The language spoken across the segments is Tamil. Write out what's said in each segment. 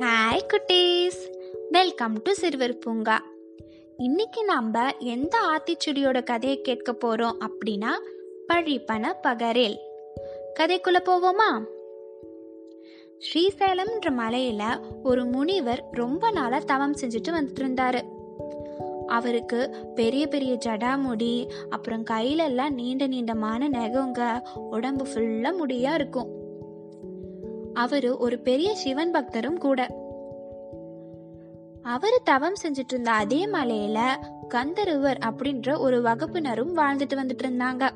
ஹாய் குட்டீஸ். வெல்கம் டு சிறுவர் பூங்கா இன்னைக்கு நம்ம எந்த ஆத்திச்சுடியோட கதையை கேட்க போகிறோம் அப்படின்னா பழிப்பன பகரேல். கதைக்குள்ள போவோமா? ஸ்ரீசைலம்ன்ற மலையில ஒரு முனிவர் ரொம்ப நாளா தவம் செஞ்சுட்டு வந்துட்டு இருந்தாரு அவருக்கு பெரிய பெரிய ஜடாமுடி அப்புறம் கையிலெல்லாம் நீண்ட நீண்டமான நெகங்க உடம்பு ஃபுல்லாக முடியாக இருக்கும். அவரு ஒரு பெரிய சிவன் பக்தரும் கூட. அவரு தவம் செஞ்சுட்டு இருந்த அதே மலையில கந்தருவர் அப்படின்ற ஒரு வகுப்பினரும் வாழ்ந்துட்டு வந்துட்டு இருந்தாங்க.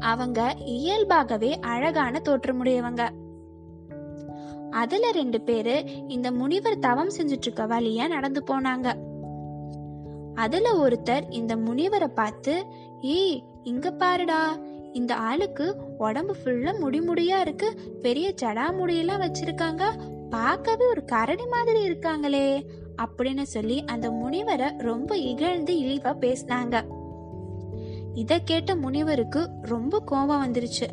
அவங்க இயல்பாகவே அழகான தோற்றமுடையவங்க. அதுல ரெண்டு பேரு இந்த முனிவர் தவம் செஞ்சுட்டு இருக்க வழியா நடந்து போனாங்க. அதுல ஒருத்தர் இந்த முனிவரை பார்த்து ஏய் இங்க பாருடா இந்த ஆளுக்கு உடம்பு ஃபுல்லா முடிமுடியா இருக்கு. பெரிய ஜடா முடியெல்லாம் வச்சிருக்காங்க. பார்க்கவே ஒரு கரடி மாதிரி இருக்காங்களே அப்படின்னு சொல்லி அந்த முனிவரை ரொம்ப இகழ்ந்து இழிவா பேசினாங்க. இத கேட்ட முனிவருக்கு ரொம்ப கோபம் வந்துருச்சு.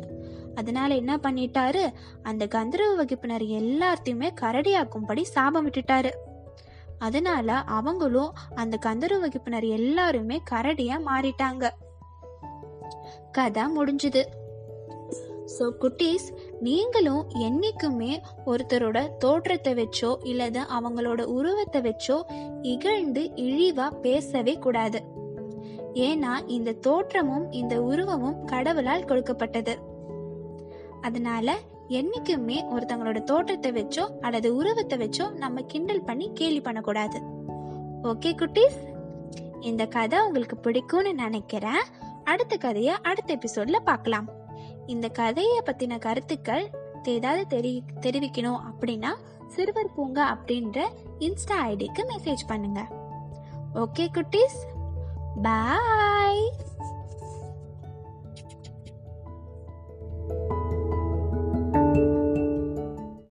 அதனால என்ன பண்ணிட்டாரு? அந்த கந்தர்வ வகுப்பினர் எல்லாத்தையுமே கரடியாக்கும்படி சாபம் விட்டுட்டாரு. அதனால அவங்களும் அந்த கந்தர்வ வகுப்பினர் எல்லாருமே கரடியா மாறிட்டாங்க. கதை முடிஞ்சுது. ஸோ குட்டீஸ் நீங்களும் என்றைக்குமே ஒருத்தரோட தோற்றத்தை வச்சோ இல்லது அவங்களோட உருவத்தை வச்சோ இகழ்ந்து இழிவா பேசவே கூடாது. ஏன்னா இந்த தோற்றமும் இந்த உருவமும் கடவுளால் கொடுக்கப்பட்டது. அதனால என்னைக்குமே ஒருத்தவங்களோட தோற்றத்தை வச்சோ அல்லது உருவத்தை வச்சோ நம்ம கிண்டல் பண்ணி கேலி பண்ணக்கூடாது. ஓகே குட்டீஸ்? இந்த கதை உங்களுக்கு பிடிக்கும்னு நினைக்கிறேன். அடுத்த கதையை அடுத்த எபிசோட்ல பார்க்கலாம். இந்த கதையை பத்தின கருத்துக்கள் ஏதாவது தெரி தெரிவிக்கணும் அப்படின்னா சிறுவர் பூங்கா அப்படின்ற இன்ஸ்டா ஐடிக்கு மெசேஜ் பண்ணுங்க. ஓகே குட்டீஸ். பாய்